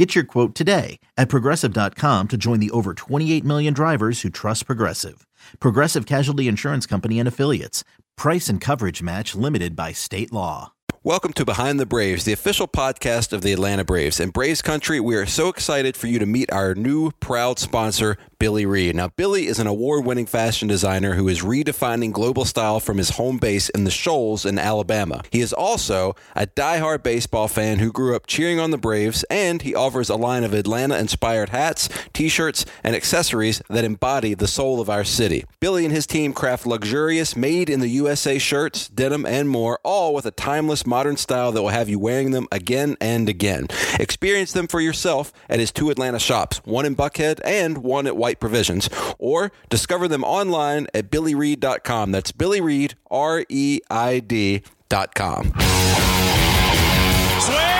Get your quote today at progressive.com to join the over 28 million drivers who trust Progressive. Progressive Casualty Insurance Company and Affiliates. Price and coverage match limited by state law. Welcome to Behind the Braves, the official podcast of the Atlanta Braves. And Braves Country, we are so excited for you to meet our new proud sponsor, Billy Reid. Now, Billy is an award winning fashion designer who is redefining global style from his home base in the Shoals in Alabama. He is also a diehard baseball fan who grew up cheering on the Braves, and he offers a line of Atlanta inspired hats, t shirts, and accessories that embody the soul of our city. Billy and his team craft luxurious, made in the USA shirts, denim, and more, all with a timeless modern style that will have you wearing them again and again. Experience them for yourself at his two Atlanta shops, one in Buckhead and one at White Provisions, or discover them online at billyreid.com. That's Billy Reid, R E I D.com. Swing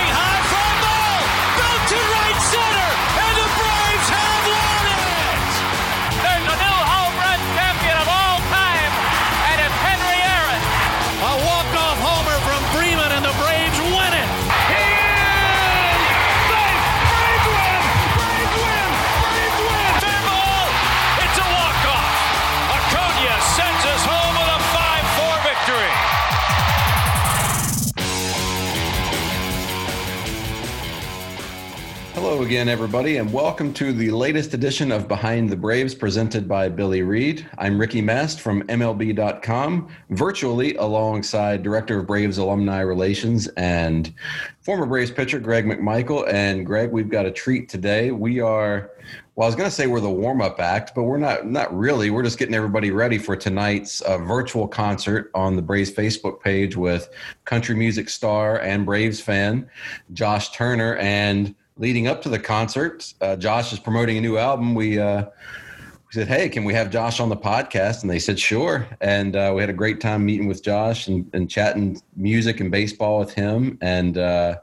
Again, everybody, and welcome to the latest edition of Behind the Braves presented by Billy Reid. I'm Ricky Mast from MLB.com, virtually alongside Director of Braves Alumni Relations and former Braves pitcher Greg McMichael. And Greg, we've got a treat today. We are, well, I was going to say we're the warm up act, but we're not, not really. We're just getting everybody ready for tonight's uh, virtual concert on the Braves Facebook page with country music star and Braves fan Josh Turner. And leading up to the concert, uh, Josh is promoting a new album. We, uh, we said, "Hey, can we have Josh on the podcast?" And they said, "Sure." And uh, we had a great time meeting with Josh and, and chatting music and baseball with him. And uh,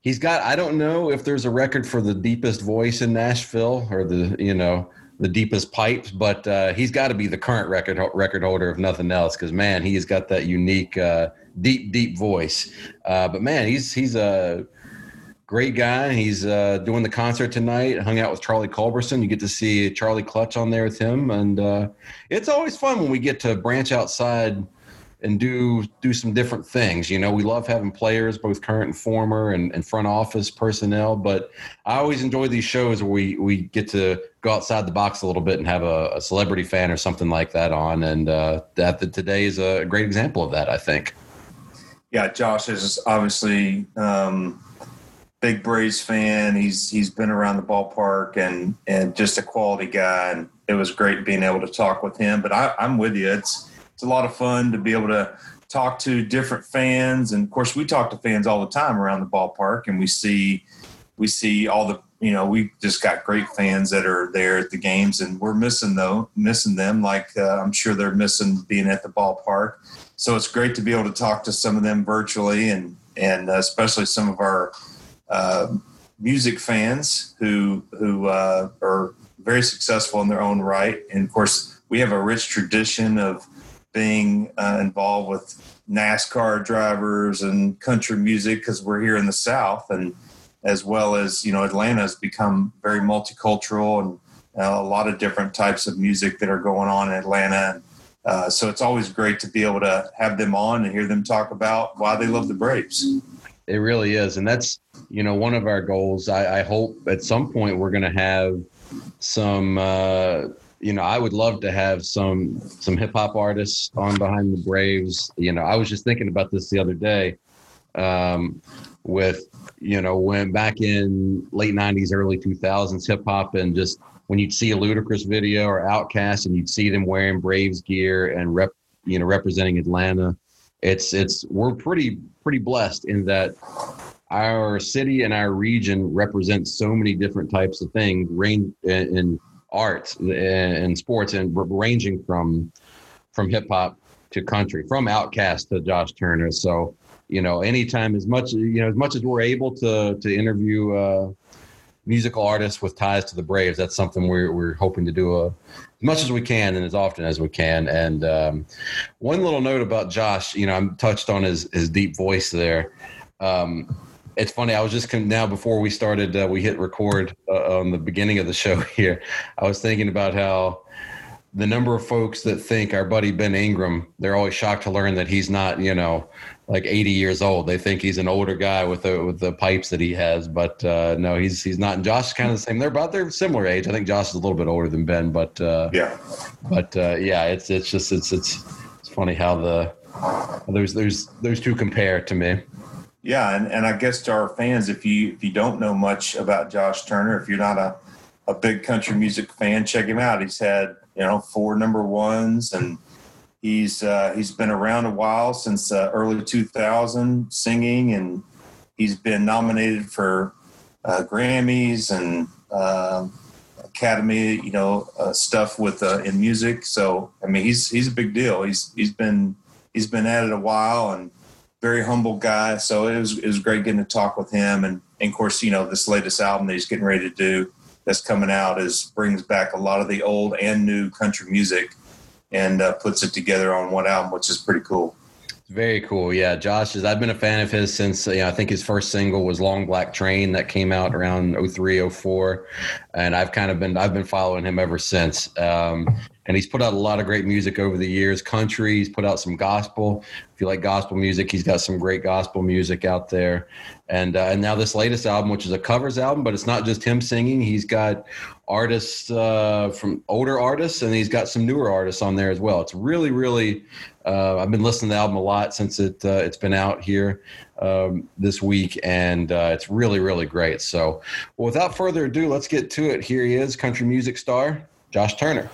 he's got—I don't know if there's a record for the deepest voice in Nashville or the you know the deepest pipes, but uh, he's got to be the current record record holder if nothing else, because man, he's got that unique, uh, deep, deep voice. Uh, but man, he's he's a great guy. He's uh, doing the concert tonight. Hung out with Charlie Culberson. You get to see Charlie Clutch on there with him, and uh, it's always fun when we get to branch outside and do do some different things. You know, we love having players, both current and former, and, and front office personnel. But I always enjoy these shows where we we get to go outside the box a little bit and have a, a celebrity fan or something like that on. And uh, that, today is a great example of that. I think. yeah, Josh is obviously um, big Braves fan. He's he's been around the ballpark and and just a quality guy. And it was great being able to talk with him. But I, I'm with you. It's it's a lot of fun to be able to talk to different fans. And of course, we talk to fans all the time around the ballpark, and we see we see all the you know we just got great fans that are there at the games, and we're missing though missing them. Like uh, I'm sure they're missing being at the ballpark. So it's great to be able to talk to some of them virtually, and and uh, especially some of our uh, music fans who who uh, are very successful in their own right. And of course, we have a rich tradition of being uh, involved with NASCAR drivers and country music because we're here in the South, and as well as you know, Atlanta has become very multicultural and uh, a lot of different types of music that are going on in Atlanta. Uh, so it's always great to be able to have them on and hear them talk about why they love the Braves. It really is, and that's you know one of our goals. I, I hope at some point we're going to have some. Uh, you know, I would love to have some some hip hop artists on behind the Braves. You know, I was just thinking about this the other day um, with you know when back in late '90s, early 2000s, hip hop and just when you'd see a Ludacris video or Outkast and you'd see them wearing Braves gear and rep, you know, representing Atlanta. It's it's we're pretty pretty blessed in that our city and our region represents so many different types of things, range in, art and sports, and ranging from from hip hop to country, from Outkast to Josh Turner. So, you know, anytime as much you know as much as we're able to to interview uh, musical artists with ties to the Braves, that's something we're we're hoping to do a, uh, as much as we can and as often as we can. And um, one little note about Josh, you know, I'm touched on his his deep voice there. Um, it's funny. I was just now before we started, uh, we hit record uh, on the beginning of the show here. I was thinking about how the number of folks that think our buddy Ben Ingram, they're always shocked to learn that he's not, you know, like 80 years old. They think he's an older guy with the with the pipes that he has, but uh, no, he's he's not. And Josh is kind of the same. They're about they're similar age. I think Josh is a little bit older than Ben, but uh, yeah, but uh, yeah, it's it's just it's it's it's funny how the there's there's those two compare to me. Yeah, and, and I guess to our fans, if you if you don't know much about Josh Turner, if you're not a, a big country music fan, check him out. He's had you know four number ones, and he's uh, he's been around a while since uh, early 2000 singing, and he's been nominated for uh, Grammys and um, Academy, you know, uh, stuff with uh, in music. So I mean, he's he's a big deal. He's he's been he's been at it a while and very humble guy. So it was it was great getting to talk with him. And, and of course, you know, this latest album that he's getting ready to do that's coming out is brings back a lot of the old and new country music and uh, puts it together on one album, which is pretty cool. Very cool. Yeah, Josh is. I've been a fan of his since. You know, I think his first single was "Long Black Train" that came out around 03, 04. and I've kind of been. I've been following him ever since. Um, and he's put out a lot of great music over the years. Country. He's put out some gospel. If you like gospel music, he's got some great gospel music out there. And uh, and now this latest album, which is a covers album, but it's not just him singing. He's got artists uh, from older artists, and he's got some newer artists on there as well. It's really, really. Uh, I've been listening to the album a lot since it uh, it's been out here um, this week, and uh, it's really, really great. So, well, without further ado, let's get to it. Here he is, country music star Josh Turner.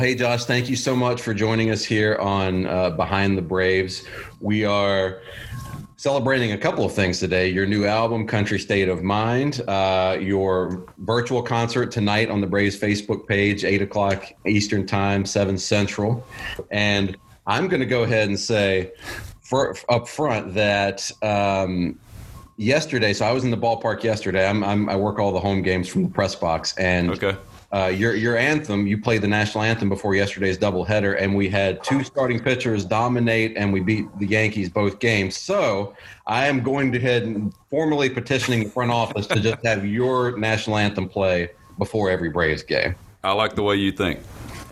Well, hey, Josh, thank you so much for joining us here on uh, Behind the Braves. We are celebrating a couple of things today your new album, Country State of Mind, uh, your virtual concert tonight on the Braves Facebook page, 8 o'clock Eastern Time, 7 Central. And I'm going to go ahead and say for, up front that. Um, yesterday, so I was in the ballpark yesterday. I'm, I'm, i work all the home games from the press box, and okay uh, your your anthem. You played the national anthem before yesterday's doubleheader, and we had two starting pitchers dominate, and we beat the Yankees both games. So I am going to head and formally petitioning the front office to just have your national anthem play before every Braves game. I like the way you think.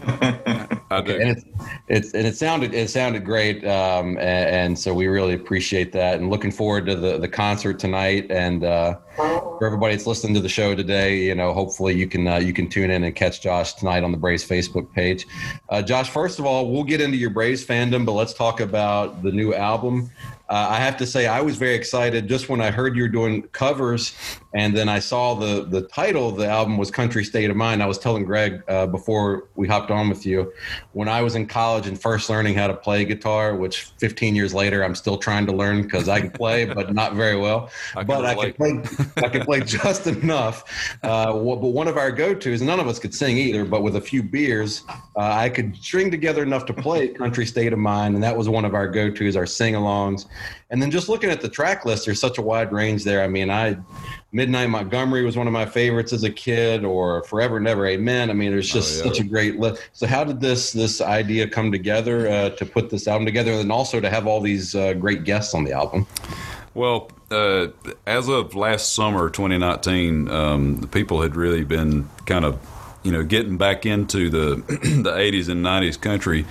Do. And it's, it's and it sounded it sounded great, um, and, and, so we really appreciate that, and looking forward to the the concert tonight. And uh, for everybody that's listening to the show today, you know, hopefully you can uh, you can tune in and catch Josh tonight on the Braves Facebook page. Uh, Josh, first of all, we'll get into your Braves fandom, but let's talk about the new album. Uh, I have to say, I was very excited just when I heard you were doing covers, and then I saw the the title of the album was "Country State of Mind." I was telling Greg uh, before we hopped on with you, when I was in college and first learning how to play guitar, which 15 years later I'm still trying to learn because I can play, but not very well. I but I can play, I can play just enough. Uh, but one of our go-tos, none of us could sing either, but with a few beers, uh, I could string together enough to play "Country State of Mind," and that was one of our go-tos, our sing-alongs. And then just looking at the track list, there's such a wide range there. I mean, I Midnight Montgomery was one of my favorites as a kid, or Forever and Ever Amen. I mean, there's just oh, yeah. such a great list. So, how did this this idea come together uh, to put this album together, and also to have all these uh, great guests on the album? Well, uh, as of last summer, 2019, um, the people had really been kind of, you know, getting back into the the 80s and 90s country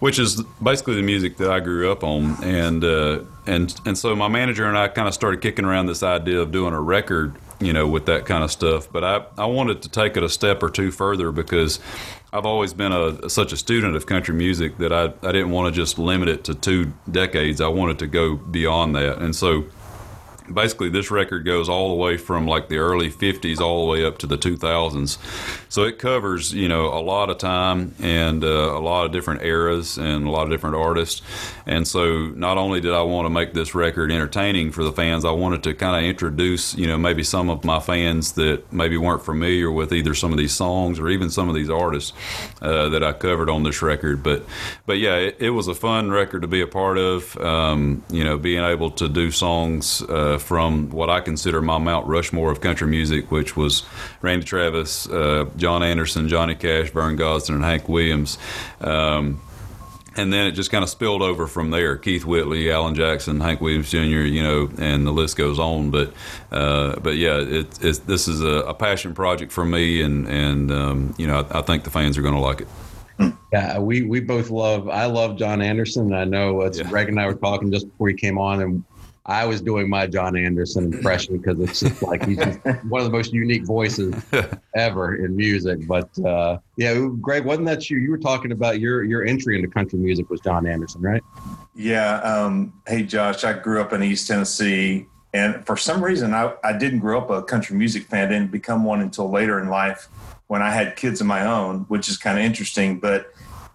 which is basically the music that I grew up on, and uh, and and so my manager and I kind of started kicking around this idea of doing a record, you know, with that kind of stuff. But I I wanted to take it a step or two further because I've always been a such a student of country music that I I didn't want to just limit it to two decades. I wanted to go beyond that, and so basically this record goes all the way from like the early 50s all the way up to the 2000s so it covers you know a lot of time and uh, a lot of different eras and a lot of different artists. And so not only did i want to make this record entertaining for the fans i wanted to kind of introduce you know maybe some of my fans that maybe weren't familiar with either some of these songs or even some of these artists uh, that i covered on this record. But but yeah it, it, was a fun record to be a part of um, you know being able to do songs uh, from what I consider my Mount Rushmore of country music, which was Randy Travis, uh, John Anderson, Johnny Cash, Vern Gosdin, and Hank Williams. Um, and then it just kind of spilled over from there. Keith Whitley, Alan Jackson, Hank Williams Jr. You know, and the list goes on. But uh, but yeah, it, it's, this is a, a, passion project for me, and and um, you know, I, I, think the fans are going to like it. Yeah, we we both love. I love John Anderson. And I know it's yeah. Greg and I were talking just before he came on, and I was doing my John Anderson impression because it's just like he's just one of the most unique voices ever in music. But uh, yeah, Greg, wasn't that you? You were talking about your your entry into country music was John Anderson, right? Yeah. Um, hey, Josh, I grew up in East Tennessee, and for some reason, I, I didn't grow up a country music fan. I didn't become one until later in life when I had kids of my own, which is kind of interesting. But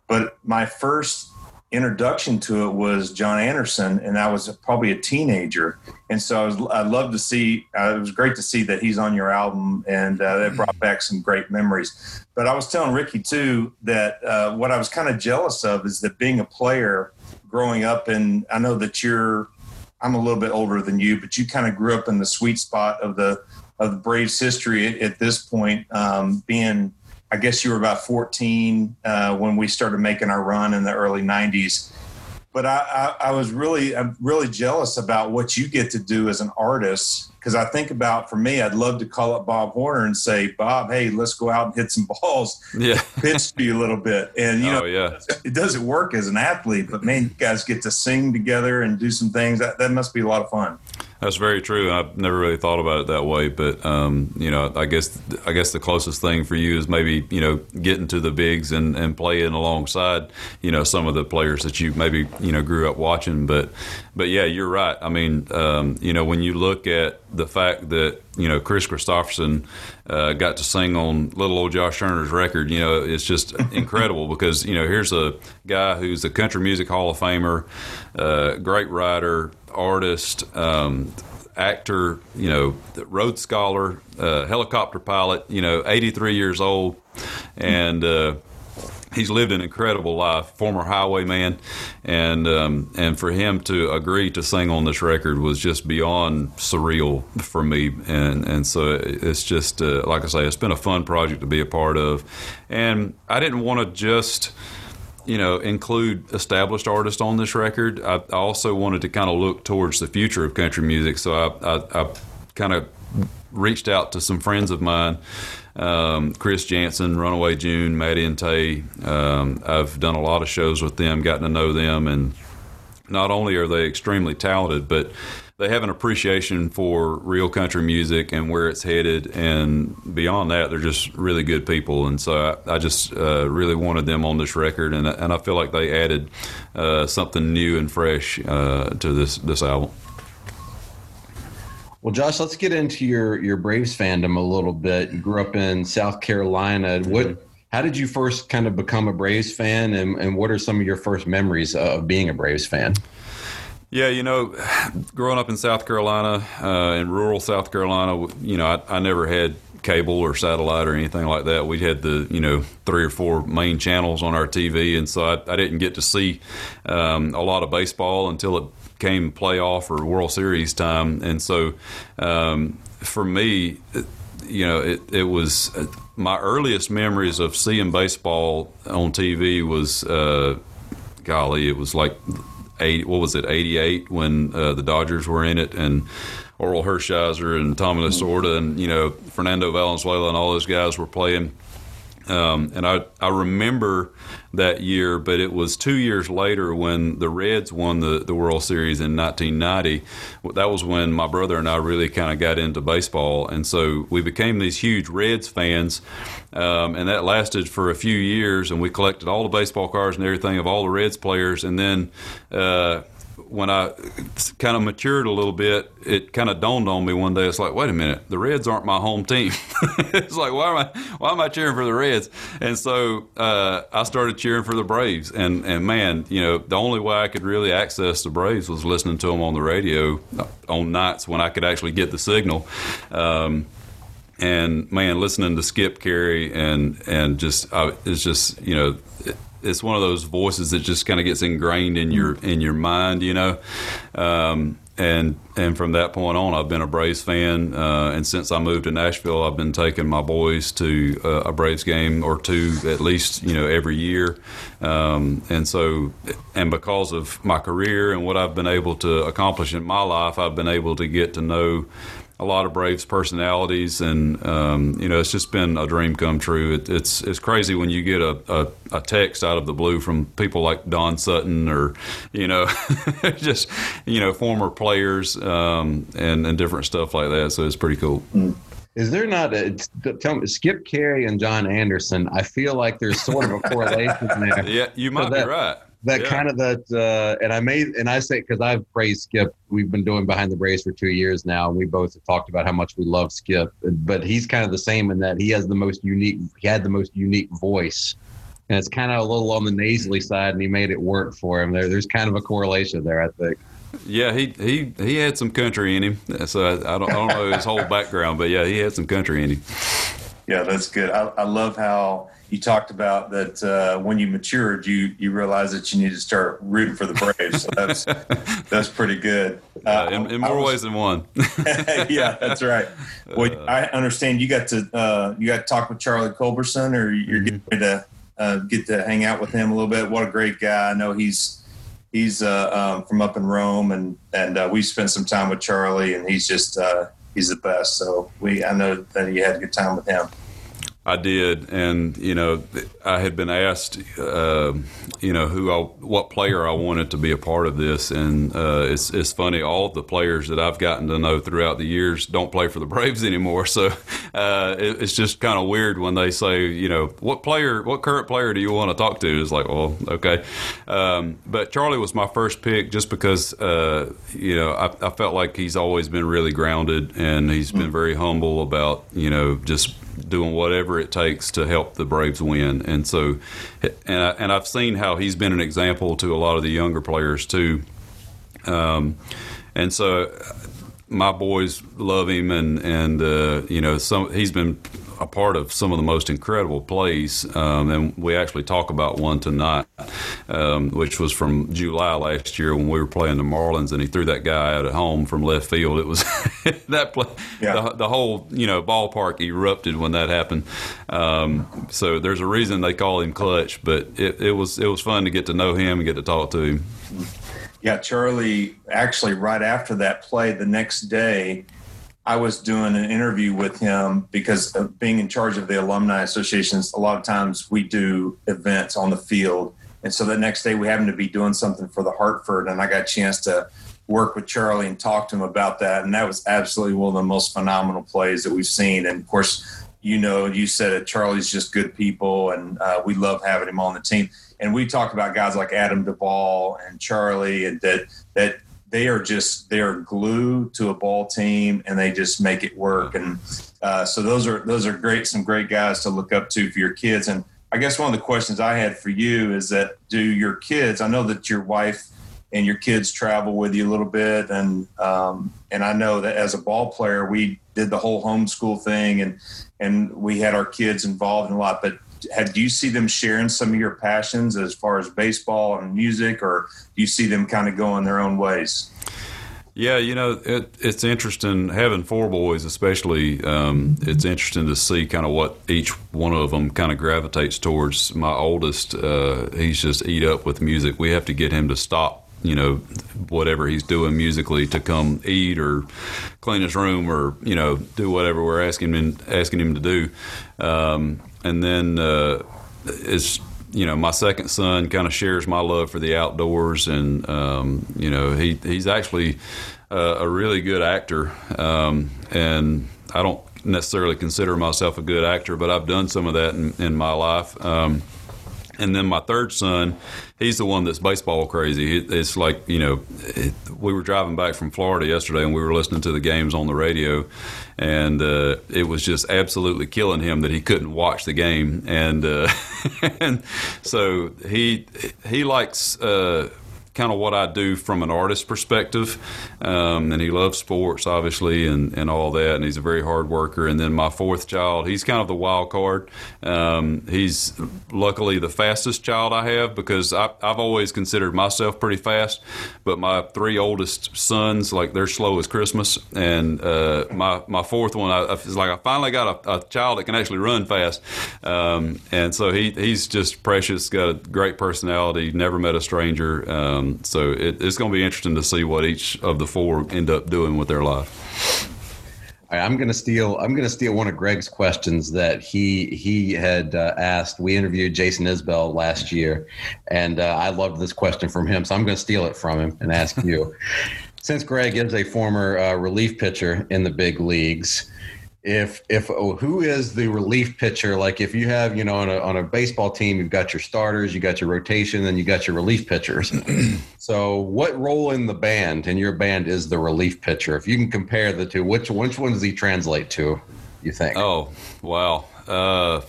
but my first introduction to it was John Anderson, and I was probably a teenager. And so I was, I love to see, uh, it was great to see that he's on your album, and uh, that brought back some great memories. But I was telling Ricky too that uh, what I was kind of jealous of is that being a player growing up, and I know that you're, I'm a little bit older than you, but you kind of grew up in the sweet spot of the of the Braves history at, at this point, um, being I guess you were about 14 uh, when we started making our run in the early 90s. But I, I, I was really, I'm really jealous about what you get to do as an artist because I think about for me, I'd love to call up Bob Horner and say, Bob, hey, let's go out and hit some balls, yeah, pitch to you a little bit, and you oh, know, yeah. it doesn't work as an athlete, but man, you guys get to sing together and do some things that that must be a lot of fun. That's very true. I've never really thought about it that way, but um, you know, I guess I guess the closest thing for you is maybe you know getting to the bigs and, and playing alongside you know some of the players that you maybe you know grew up watching. But but yeah, you're right. I mean, um, you know, when you look at the fact that you know Kris Kristofferson uh, got to sing on little old Josh Turner's record, you know, it's just incredible because you know here's a guy who's a country music Hall of Famer, uh, great writer artist, um, actor, you know, Rhodes Scholar, uh, helicopter pilot, you know, 83 years old, and uh, he's lived an incredible life. Former highwayman, and um, and for him to agree to sing on this record was just beyond surreal for me. And and so it's just uh, like I say, it's been a fun project to be a part of, and I didn't want to just you know, include established artists on this record. I, I also wanted to kind of look towards the future of country music, so I, I, I kind of reached out to some friends of mine. Um, Chris Janson, Runaway June, Maddie and Tae. Um, I've done a lot of shows with them, gotten to know them, and not only are they extremely talented, but they have an appreciation for real country music and where it's headed. And beyond that, they're just really good people. And so I, I just uh, really wanted them on this record, and, and I feel like they added uh, something new and fresh uh, to this this album. Well, Josh, let's get into your your Braves fandom a little bit. You grew up in South Carolina. What? How did you first kind of become a Braves fan, and, and what are some of your first memories of being a Braves fan? Yeah, you know, growing up in South Carolina, uh, in rural South Carolina, you know, I, I, never had cable or satellite or anything like that. We had the, you know, three or four main channels on our TV, and so I, I didn't get to see um, a lot of baseball until it came playoff or World Series time. And so um, for me, you know, it, it was uh, my earliest memories of seeing baseball on TV was, uh, golly, it was like 80, what was it, 88 when uh, the Dodgers were in it and Orel Hershiser and Tommy Lasorda and, you know, Fernando Valenzuela and all those guys were playing. Um, and I, I remember that year, but it was two years later when the Reds won the, the World Series in 1990. That was when my brother and I really kind of got into baseball. And so we became these huge Reds fans. Um, and that lasted for a few years. And we collected all the baseball cards and everything of all the Reds players. And then, uh, when I kind of matured a little bit, it kind of dawned on me one day. It's like, wait a minute, the Reds aren't my home team. it's like, why am I why am I cheering for the Reds? And so uh, I started cheering for the Braves. And and man, you know, the only way I could really access the Braves was listening to them on the radio on nights when I could actually get the signal. Um, and man, listening to Skip Caray and and just uh, it's just you know. It, it's one of those voices that just kind of gets ingrained in your in your mind, you know. Um, and and from that point on, I've been a Braves fan. Uh, and since I moved to Nashville, I've been taking my boys to uh, a Braves game or two at least, you know, every year. Um, and so, and because of my career and what I've been able to accomplish in my life, I've been able to get to know a lot of Braves personalities, and um, you know, it's just been a dream come true. It, it's it's crazy when you get a, a, a, text out of the blue from people like Don Sutton or you know, just you know, former players um, and and different stuff like that. So it's pretty cool. Is there not a tell me, Skip Caray and John Anderson? I feel like there's sort of a correlation there. Yeah, you might that, be right that yeah. kind of that uh, and i made and i say because i've praised skip we've been doing behind the braves for two years now and we both have talked about how much we love skip but he's kind of the same in that he has the most unique he had the most unique voice and it's kind of a little on the nasally side and he made it work for him there there's kind of a correlation there i think yeah, he he he had some country in him. So I, I don't I don't know his whole background, but yeah, he had some country in him. Yeah, that's good. I, I love how you talked about that uh, when you matured, you you realized that you need to start rooting for the Braves. So that's that's pretty good. Uh, in, in, more was, ways than one. yeah, that's right. Well, uh, I understand you got to uh, you got to talk with Charlie Culberson, or you're mm-hmm. getting to uh, get to hang out with him a little bit. What a great guy! I know he's he's uh, um, from up in Rome, and and we spent some time with Charlie, and he's just he's the best. So we I know that you had a good time with him. I did, and you know, I had been asked, uh, you know, who I, what player I wanted to be a part of this, and uh, it's it's funny. All the players that I've gotten to know throughout the years don't play for the Braves anymore, so uh, it, it's just kind of weird when they say, you know, what player, what current player do you want to talk to? It's like, well, okay, um, but Charlie was my first pick just because, uh, you know, I, I felt like he's always been really grounded, and he's been very humble about, you know, just doing whatever it takes to help the Braves win. And so, and I, and I've seen how he's been an example to a lot of the younger players too. Um, and so, my boys love him, and and uh, you know, some he's been a part of some of the most incredible plays, um, and we actually talk about one tonight, um, which was from July last year when we were playing the Marlins, and he threw that guy out at home from left field. It was that play, yeah. the, the, whole you know ballpark erupted when that happened. Um, so there's a reason they call him Clutch, but it, it was it was fun to get to know him and get to talk to him. Yeah, Charlie. Actually, right after that play, the next day I was doing an interview with him because of being in charge of the alumni associations, a lot of times we do events on the field. And so the next day we happened to be doing something for the Hartford, and I got a chance to work with Charlie and talk to him about that. And that was absolutely one of the most phenomenal plays that we've seen. And of course, you know, you said it, Charlie's just good people, and uh, we love having him on the team. And we talk about guys like Adam Duvall and Charlie, and that that they are just they are glue to a ball team and they just make it work. And uh, so those are those are great some great guys to look up to for your kids. And i guess one of the questions i had for you is that do your kids i know that your wife and your kids travel with you a little bit and um, and i know that as a ball player we did the whole homeschool thing and and we had our kids involved in a lot but do you see them sharing some of your passions as far as baseball and music, or do you see them kind of going their own ways? Yeah, you know, it, it's interesting having four boys, especially. Um, it's interesting to see kind of what each one of them kind of gravitates towards. My oldest, uh, he's just eat up with music. We have to get him to stop you know whatever he's doing musically to come eat or clean his room or you know do whatever we're asking him asking him to do um, and then uh, it's you know my second son kind of shares my love for the outdoors, and um, you know he he's actually uh, a really good actor, um, and I don't necessarily consider myself a good actor, but I've done some of that in, in my life. Um, And then my third son, he's the one that's baseball crazy. It's like you know, it, we were driving back from Florida yesterday, and we were listening to the games on the radio, and uh, it was just absolutely killing him that he couldn't watch the game, and uh, and so he he likes. Uh, kind of what I do from an artist perspective. Um, and he loves sports, obviously, and, and all that. And he's a very hard worker. And then my fourth child, he's kind of the wild card. Um, he's luckily the fastest child I have because I, have always considered myself pretty fast. But my three oldest sons, like they're slow as Christmas. And uh, my my fourth one, I, it's like I finally got a, a child that can actually run fast. Um, and so he he's just precious, got a great personality, never met a stranger. Um, so it, it's going to be interesting to see what each of the four end up doing with their life. Right, I'm going to steal. I'm going to steal one of Greg's questions that he he had uh, asked. We interviewed Jason Isbell last year, and uh, I loved this question from him. So I'm going to steal it from him and ask you. Since Greg is a former uh, relief pitcher in the big leagues, if if oh, who is the relief pitcher? Like if you have you know on a, on a baseball team you've got your starters you got your rotation then you got your relief pitchers. So what role in the band in your band is the relief pitcher? If you can compare the two which which one does he translate to you think? Oh wow. Uh,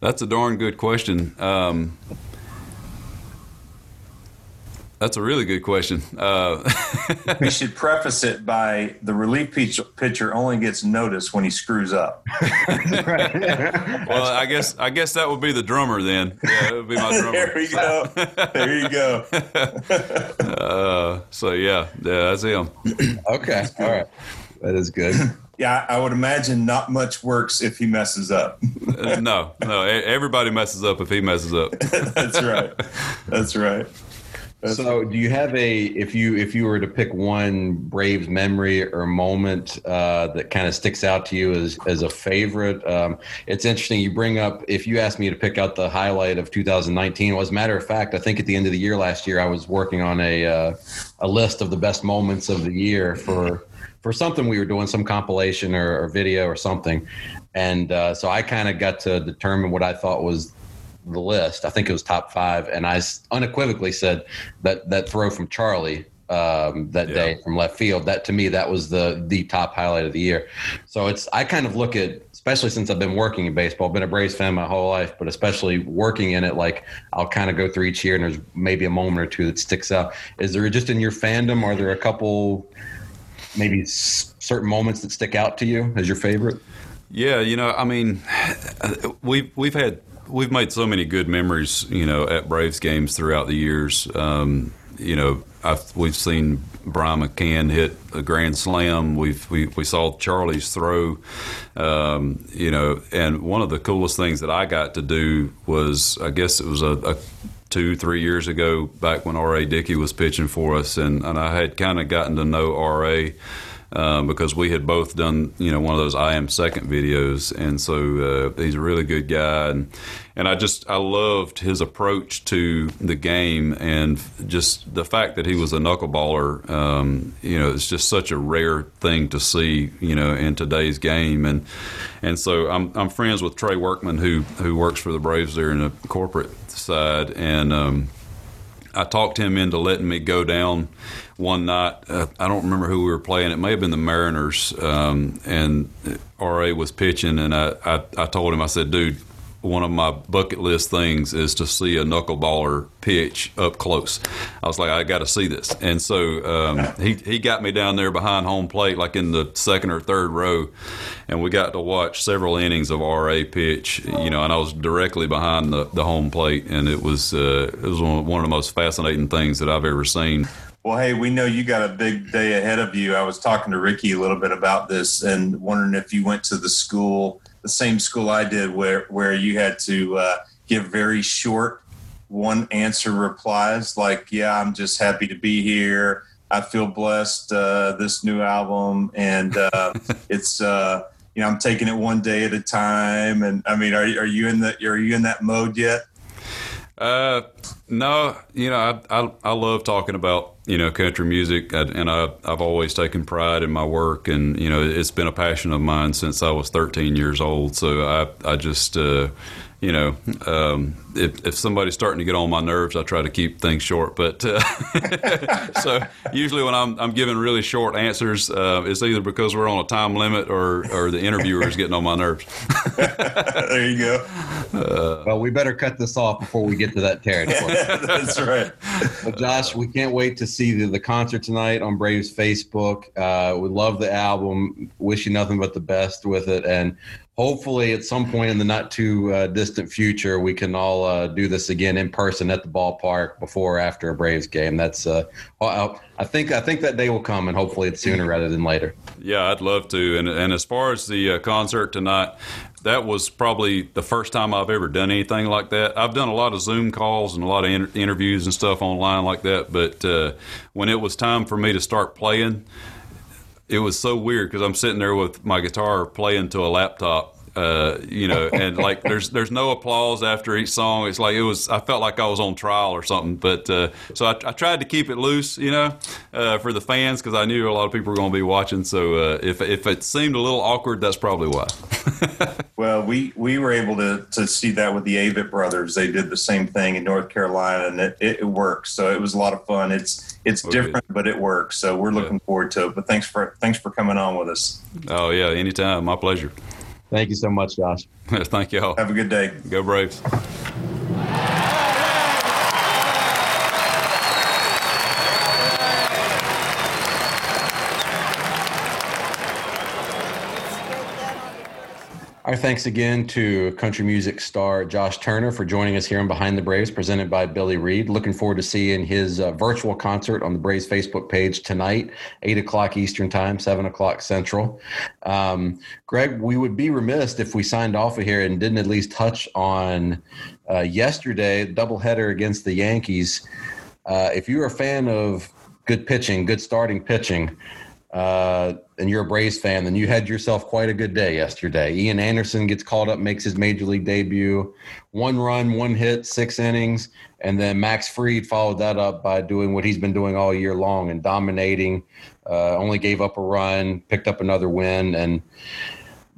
that's a darn good question. Um, that's a really good question. Uh, we should preface it by the relief pitcher only gets noticed when he screws up. well, I guess I guess that would be the drummer then. Yeah, it would be my drummer. there you go. There you go. uh, so yeah, yeah, that's him. okay, all right, that is good. Yeah, I would imagine not much works if he messes up. uh, no, no, everybody messes up if he messes up. that's right. That's right. So, do you have a if you if you were to pick one Braves memory or moment uh, that kind of sticks out to you as as a favorite? Um, it's interesting you bring up if you asked me to pick out the highlight of 2019. Well, as a matter of fact, I think at the end of the year last year, I was working on a uh, a list of the best moments of the year for for something we were doing, some compilation or, or video or something, and uh, so I kind of got to determine what I thought was the list. I think it was top five, and I unequivocally said that that throw from Charlie um, that yeah. day from left field. That to me, that was the the top highlight of the year. So it's I kind of look at, especially since I've been working in baseball, been a Braves fan my whole life, but especially working in it, like I'll kind of go through each year, and there's maybe a moment or two that sticks out. Is there just in your fandom? Are there a couple, maybe certain moments that stick out to you as your favorite? Yeah, you know, I mean, we've we've had we've made so many good memories, you know, at Braves games throughout the years. Um, you know, I've, we've seen Brian McCann hit a grand slam. We've we, we saw Charlie's throw. Um, you know, and one of the coolest things that I got to do was, I guess it was a, a two, three years ago, back when R.A. Dickey was pitching for us, and, and I had kind of gotten to know R.A. Um, because we had both done, you know, one of those I am second videos, and so uh, he's a really good guy, and and I just I loved his approach to the game, and just the fact that he was a knuckleballer. Um, you know, it's just such a rare thing to see, you know, in today's game, and and so I'm I'm friends with Trey Workman, who who works for the Braves there in the corporate side, and. Um, I talked him into letting me go down one night. Uh, I don't remember who we were playing. It may have been the Mariners, um, and RA was pitching, and I, I, I told him, I said, dude, one of my bucket list things is to see a knuckleballer pitch up close. I was like, I got to see this, and so um, he he got me down there behind home plate, like in the second or third row, and we got to watch several innings of RA pitch. You know, and I was directly behind the, the home plate, and it was uh, it was one of the most fascinating things that I've ever seen. Well, hey, we know you got a big day ahead of you. I was talking to Ricky a little bit about this and wondering if you went to the school the same school I did, where where you had to uh, give very short one answer replies, like "Yeah, I'm just happy to be here. I feel blessed. Uh, this new album, and uh, it's." Uh, you know, I'm taking it one day at a time, and I mean, are are you in the are you in that mode yet? Uh, no, you know, I, I, I love talking about you know country music, and I I've always taken pride in my work, and you know it's been a passion of mine since I was 13 years old. So I I just uh, you know, um, if, if somebody's starting to get on my nerves, I try to keep things short. But uh, so usually when I'm, I'm giving really short answers, uh, it's either because we're on a time limit or, or the interviewer is getting on my nerves. there you go. Uh, well, we better cut this off before we get to that territory. That's right. But Josh, we can't wait to see the, the concert tonight on Braves Facebook. Uh, we love the album. Wish you nothing but the best with it. And hopefully at some point in the not too uh, distant future we can all uh, do this again in person at the ballpark before or after a braves game that's uh, i think i think that day will come and hopefully it's sooner rather than later yeah i'd love to and, and as far as the uh, concert tonight that was probably the first time i've ever done anything like that i've done a lot of zoom calls and a lot of inter- interviews and stuff online like that but uh, when it was time for me to start playing it was so weird because I'm sitting there with my guitar playing to a laptop. Uh, you know, and like there's there's no applause after each song. It's like it was. I felt like I was on trial or something. But uh, so I, I, tried to keep it loose, you know, uh, for the fans because I knew a lot of people were going to be watching. So uh, if if it seemed a little awkward, that's probably why. well, we we were able to to see that with the Avett brothers. They did the same thing in North Carolina, and it, it, it works. So it was a lot of fun. It's it's okay. different, but it works. So we're looking yeah. forward to it. But thanks for thanks for coming on with us. Oh yeah, anytime. My pleasure. Thank you so much, Josh. Thank you all. Have a good day. Go Braves. Our thanks again to country music star Josh Turner for joining us here on Behind the Braves, presented by Billy Reid. Looking forward to seeing his uh, virtual concert on the Braves Facebook page tonight, 8 o'clock Eastern Time, 7 o'clock Central. Um, Greg, we would be remiss if we signed off of here and didn't at least touch on uh, yesterday, doubleheader against the Yankees. Uh, if you're a fan of good pitching, good starting pitching, uh, and you're a Braves fan, then you had yourself quite a good day yesterday. Ian Anderson gets called up, makes his major league debut, one run, one hit, six innings, and then Max Fried followed that up by doing what he's been doing all year long and dominating. Uh, only gave up a run, picked up another win, and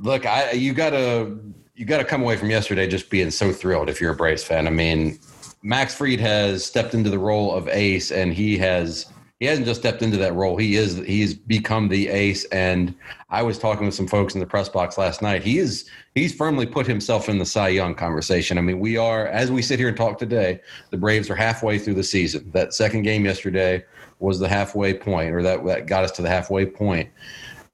look, I you gotta you gotta come away from yesterday just being so thrilled if you're a Braves fan. I mean, Max Fried has stepped into the role of ace, and he has he hasn't just stepped into that role. He is he's become the ace. And I was talking with some folks in the press box last night. He is he's firmly put himself in the Cy Young conversation. I mean, we are as we sit here and talk today, the Braves are halfway through the season. That second game yesterday was the halfway point, or that that got us to the halfway point.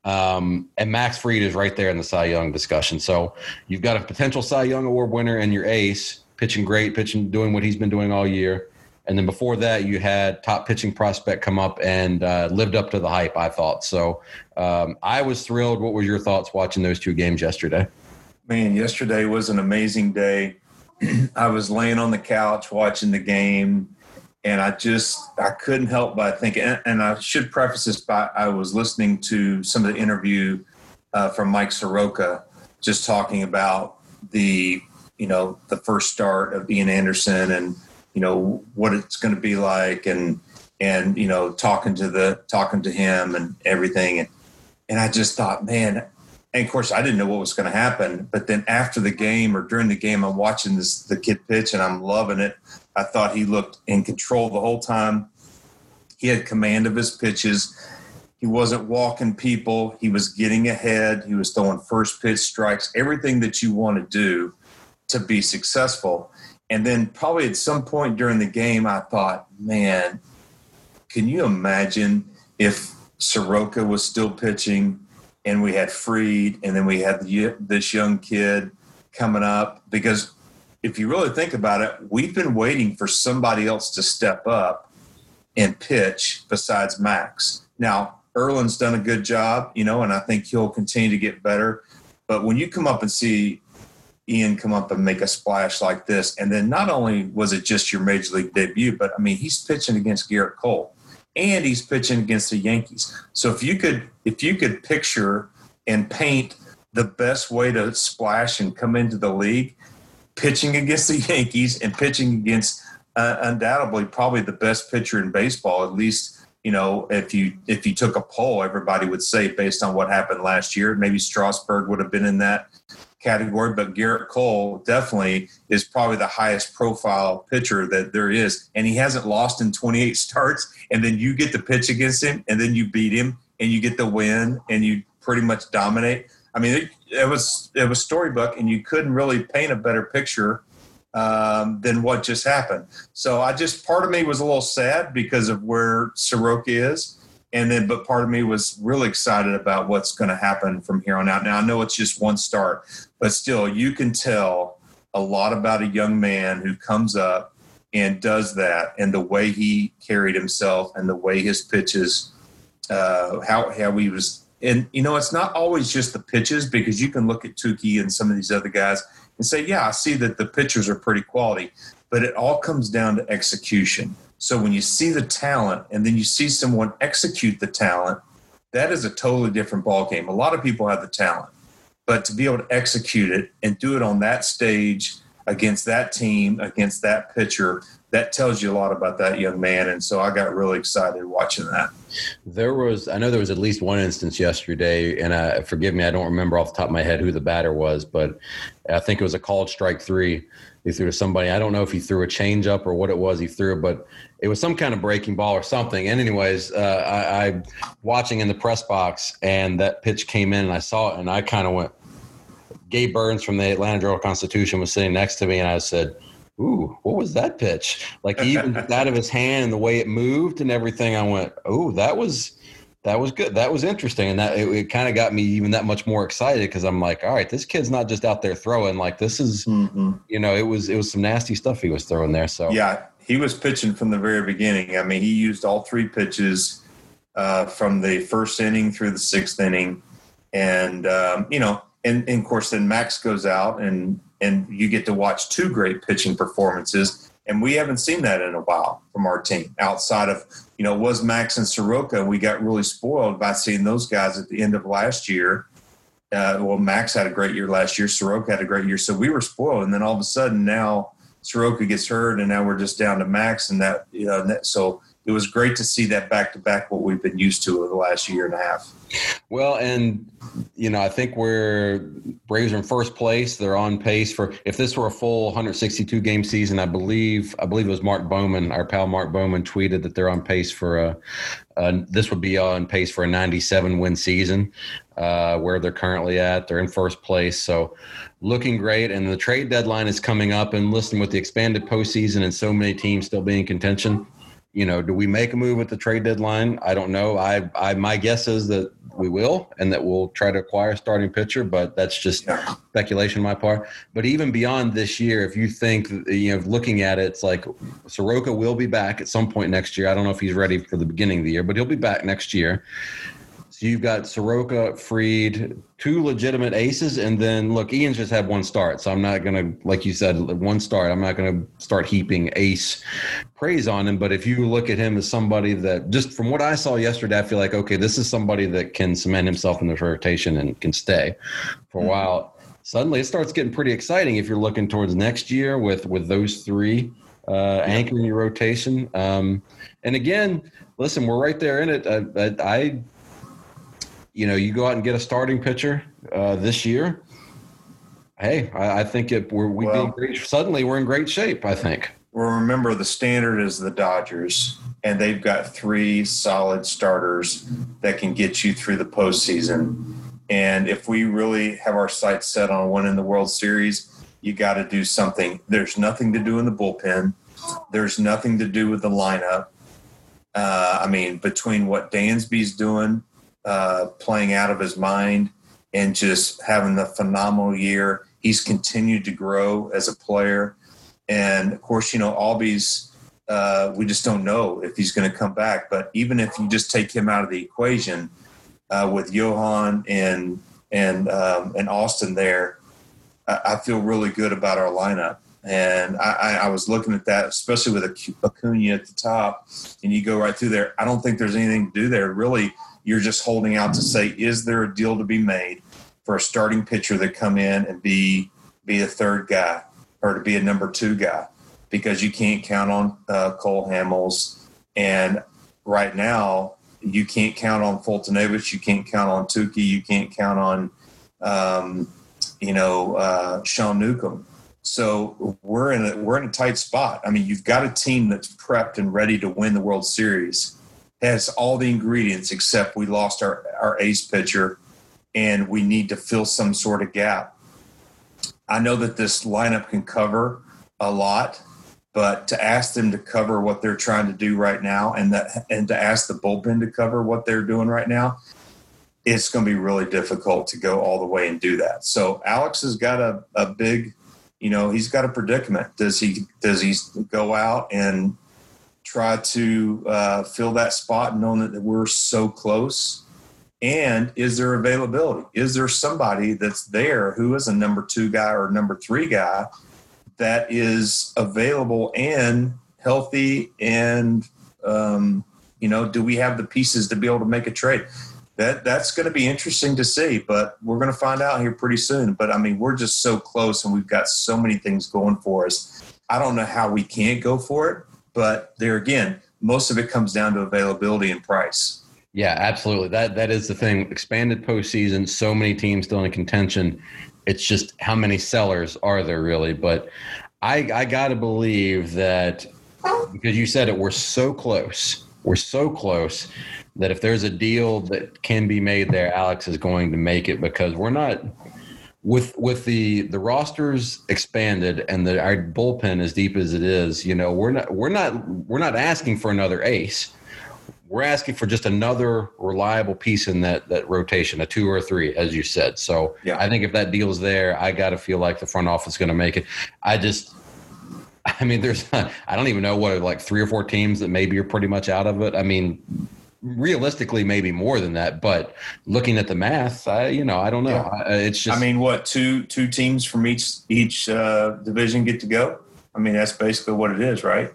Um, and Max Fried is right there in the Cy Young discussion. So you've got a potential Cy Young Award winner and your ace pitching great, pitching doing what he's been doing all year and then before that, you had top pitching prospect come up and uh, lived up to the hype. I thought so. Um, I was thrilled. What were your thoughts watching those two games yesterday? Man, yesterday was an amazing day. I was laying on the couch watching the game, and I just I couldn't help but think. And, and I should preface this by I was listening to some of the interview uh, from Mike Soroka, just talking about the you know the first start of Ian Anderson and you know what it's going to be like and and you know talking to the talking to him and everything. And and I just thought man and of course I didn't know what was going to happen but then after the game or during the game I'm watching this the kid pitch and I'm loving it. I thought he looked in control the whole time. He had command of his pitches. He wasn't walking people. He was getting ahead. He was throwing first pitch strikes everything that you want to do to be successful and then probably at some point during the game, I thought, man, can you imagine if Soroka was still pitching and we had Fried and then we had the, this young kid coming up? Because if you really think about it, we've been waiting for somebody else to step up and pitch besides Max. Now, Erlin's done a good job, you know, and I think he'll continue to get better. But when you come up and see Ian come up and make a splash like this. And then not only was it just your major league debut, but I mean, he's pitching against Gerrit Cole and he's pitching against the Yankees. So if you could, if you could picture and paint the best way to splash and come into the league, pitching against the Yankees and pitching against uh, undoubtedly probably the best pitcher in baseball, at least you know, if you if you took a poll, everybody would say based on what happened last year, maybe Strasburg would have been in that category, but Gerrit Cole definitely is probably the highest profile pitcher that there is. And he hasn't lost in 28 starts. And then you get to pitch against him, and then you beat him, and you get the win, and you pretty much dominate. I mean, it, it was it was storybook, and you couldn't really paint a better picture um, than what just happened. So I just part of me was a little sad because of where Soroka is and then but part of me was really excited about what's going to happen from here on out. Now i know it's just one start but still you can tell a lot about a young man who comes up and does that and the way he carried himself and the way his pitches uh, how how he was and you know it's not always just the pitches because you can look at Touki and some of these other guys and say yeah I see that the pitchers are pretty quality but it all comes down to execution so when you see the talent and then you see someone execute the talent, that is a totally different ball game. A lot of people have the talent, but to be able to execute it and do it on that stage against that team, against that pitcher, that tells you a lot about that young man. And so I got really excited watching that. There was, I know there was at least one instance yesterday, and I, forgive me, I don't remember off the top of my head who the batter was, but I think it was a called strike three. He threw to somebody. I don't know if he threw a changeup or what it was he threw, but it was some kind of breaking ball or something. And anyways, uh, I, I watching in the press box, and that pitch came in, and I saw it, and I kind of went. Gabe Burns from the Atlanta Journal Constitution was sitting next to me, and I said, "Ooh, what was that pitch?" Like even out of his hand and the way it moved and everything, I went, "Ooh, that was." That was good. That was interesting, and that it, it kind of got me even that much more excited because I'm like, all right, this kid's not just out there throwing. Like this is, mm-hmm. you know, it was it was some nasty stuff he was throwing there. So yeah, he was pitching from the very beginning. I mean, he used all three pitches uh, from the first inning through the sixth inning, and um, you know, and, and of course, then Max goes out, and and you get to watch two great pitching performances, and we haven't seen that in a while from our team. Outside of you know, was Max and Soroka, we got really spoiled by seeing those guys at the end of last year. Uh, well, Max had a great year last year. Soroka had a great year, so we were spoiled. And then all of a sudden, now Soroka gets hurt, and now we're just down to Max, and that you know, so it was great to see that back to back what we've been used to over the last year and a half. Well, and you know, I think we're Braves are in first place. They're on pace for if this were a full 162 game season, I believe I believe it was Mark Bowman, our pal Mark Bowman, tweeted that they're on pace for a. Uh, this would be on pace for a 97 win season, uh, where they're currently at. They're in first place, so looking great. And the trade deadline is coming up. And listen, with the expanded postseason and so many teams still being in contention, you know, do we make a move at the trade deadline? I don't know. I, I, my guess is that we will, and that we'll try to acquire a starting pitcher, but that's just speculation on my part. But even beyond this year, if you think, you know, looking at it, it's like Soroka will be back at some point next year. I don't know if he's ready for the beginning of the year, but he'll be back next year. So you've got Soroka, Fried, two legitimate aces, and then look, Ian's just had one start, so I'm not gonna, like you said, one start. I'm not gonna start heaping ace praise on him. But if you look at him as somebody that, just from what I saw yesterday, I feel like okay, this is somebody that can cement himself in the rotation and can stay for a mm-hmm. while. Suddenly, it starts getting pretty exciting if you're looking towards next year with with those three uh, anchoring your rotation. Um, and again, listen, we're right there in it. I, I, I you know, you go out and get a starting pitcher uh, this year. Hey, I, I think it, we're we well, great, suddenly we're in great shape. I think. Well, remember the standard is the Dodgers, and they've got three solid starters that can get you through the postseason. And if we really have our sights set on winning the World Series, you got to do something. There's nothing to do in the bullpen. There's nothing to do with the lineup. Uh, I mean, between what Dansby's doing uh, playing out of his mind and just having the phenomenal year. He's continued to grow as a player. And of course, you know, Albies, uh, we just don't know if he's going to come back. But even if you just take him out of the equation uh, with Johan and and um, and Austin there, I, I, feel really good about our lineup. And I, I, was looking at that, especially with Acuna at the top, and you go right through there. I don't think there's anything to do there. Really, you're just holding out to say, is there a deal to be made for a starting pitcher that come in and be be a third guy or to be a number two guy? Because you can't count on uh, Cole Hamels, and right now you can't count on Foltynewicz, you can't count on Touki, you can't count on um, you know, uh, Sean Newcomb. So we're in a we're in a tight spot. I mean, you've got a team that's prepped and ready to win the World Series, has all the ingredients except we lost our our ace pitcher, and we need to fill some sort of gap. I know that this lineup can cover a lot, but to ask them to cover what they're trying to do right now, and that and to ask the bullpen to cover what they're doing right now, it's going to be really difficult to go all the way and do that. So Alex has got a, a big you know he's got a predicament. Does he does he go out and try to uh, fill that spot, knowing that we're so close? And is there availability? Is there somebody that's there who is a number two guy or number three guy that is available and healthy? And um, you know, do we have the pieces to be able to make a trade? that that's going to be interesting to see but we're going to find out here pretty soon but i mean we're just so close and we've got so many things going for us i don't know how we can't go for it but there again most of it comes down to availability and price. Yeah absolutely. That that is the thing. Expanded postseason so many teams still in contention. It's just how many sellers are there really? But i i gotta believe that because you said it we're so close. We're so close that if there's a deal that can be made there, Alex is going to make it because we're not with with the the rosters expanded and the our bullpen as deep as it is. You know, we're not we're not we're not asking for another ace. We're asking for just another reliable piece in that that rotation, a two or a three, as you said. So yeah. I think if that deal's there, I got to feel like the front office is going to make it. I just I mean, there's, I don't even know what, like three or four teams that maybe are pretty much out of it. I mean, realistically maybe more than that but looking at the math i you know i don't know. Yeah. I, it's just i mean what two two teams from each each uh, division get to go? I mean that's basically what it is right?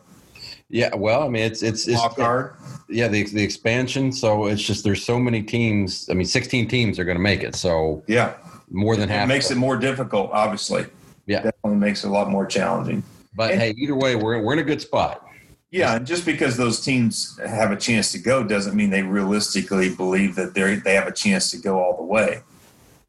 Yeah well i mean it's it's, it's card. yeah the, the expansion so it's just there's so many teams i mean 16 teams are going to make it so yeah. more than it half makes it more difficult obviously. Yeah. Definitely makes it a lot more challenging. But and, hey either way we're, we're in a good spot yeah, and just because those teams have a chance to go doesn't mean they realistically believe that they they have a chance to go all the way.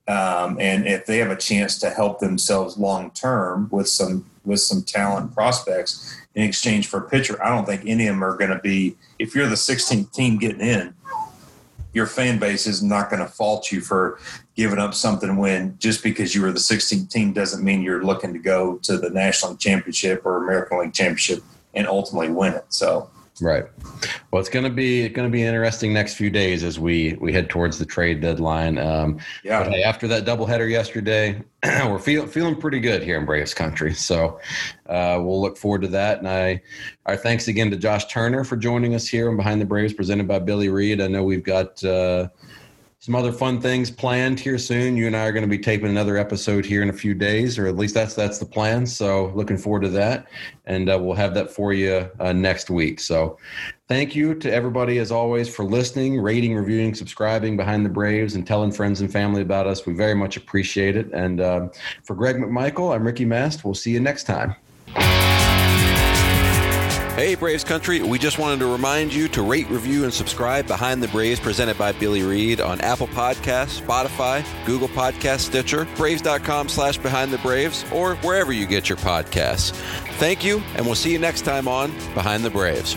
Um, and if they have a chance to help themselves long term with some with some talent prospects in exchange for a pitcher, I don't think any of them are going to be. If you're the 16th team getting in, your fan base is not going to fault you for giving up something when just because you were the 16th team doesn't mean you're looking to go to the national championship or American League championship and ultimately win it. So Right. Well, it's going to be going to be interesting next few days as we we head towards the trade deadline. Um, yeah. But hey, after that doubleheader yesterday, we're feeling feeling pretty good here in Braves country. So uh, we'll look forward to that. And I our thanks again to Josh Turner for joining us here on Behind the Braves, presented by Billy Reid. I know we've got. Uh, some other fun things planned here soon. You and I are going to be taping another episode here in a few days, or at least that's that's the plan. So looking forward to that, and uh, we'll have that for you uh, next week. So thank you to everybody as always for listening, rating, reviewing, subscribing behind the Braves, and telling friends and family about us. We very much appreciate it. And uh, for Greg McMichael, I'm Ricky Mast. We'll see you next time. Hey, Braves Country. We just wanted to remind you to rate, review, and subscribe Behind the Braves presented by Billy Reid on Apple Podcasts, Spotify, Google Podcast, Stitcher, Braves.com slash Behind the Braves, or wherever you get your podcasts. Thank you, and we'll see you next time on Behind the Braves.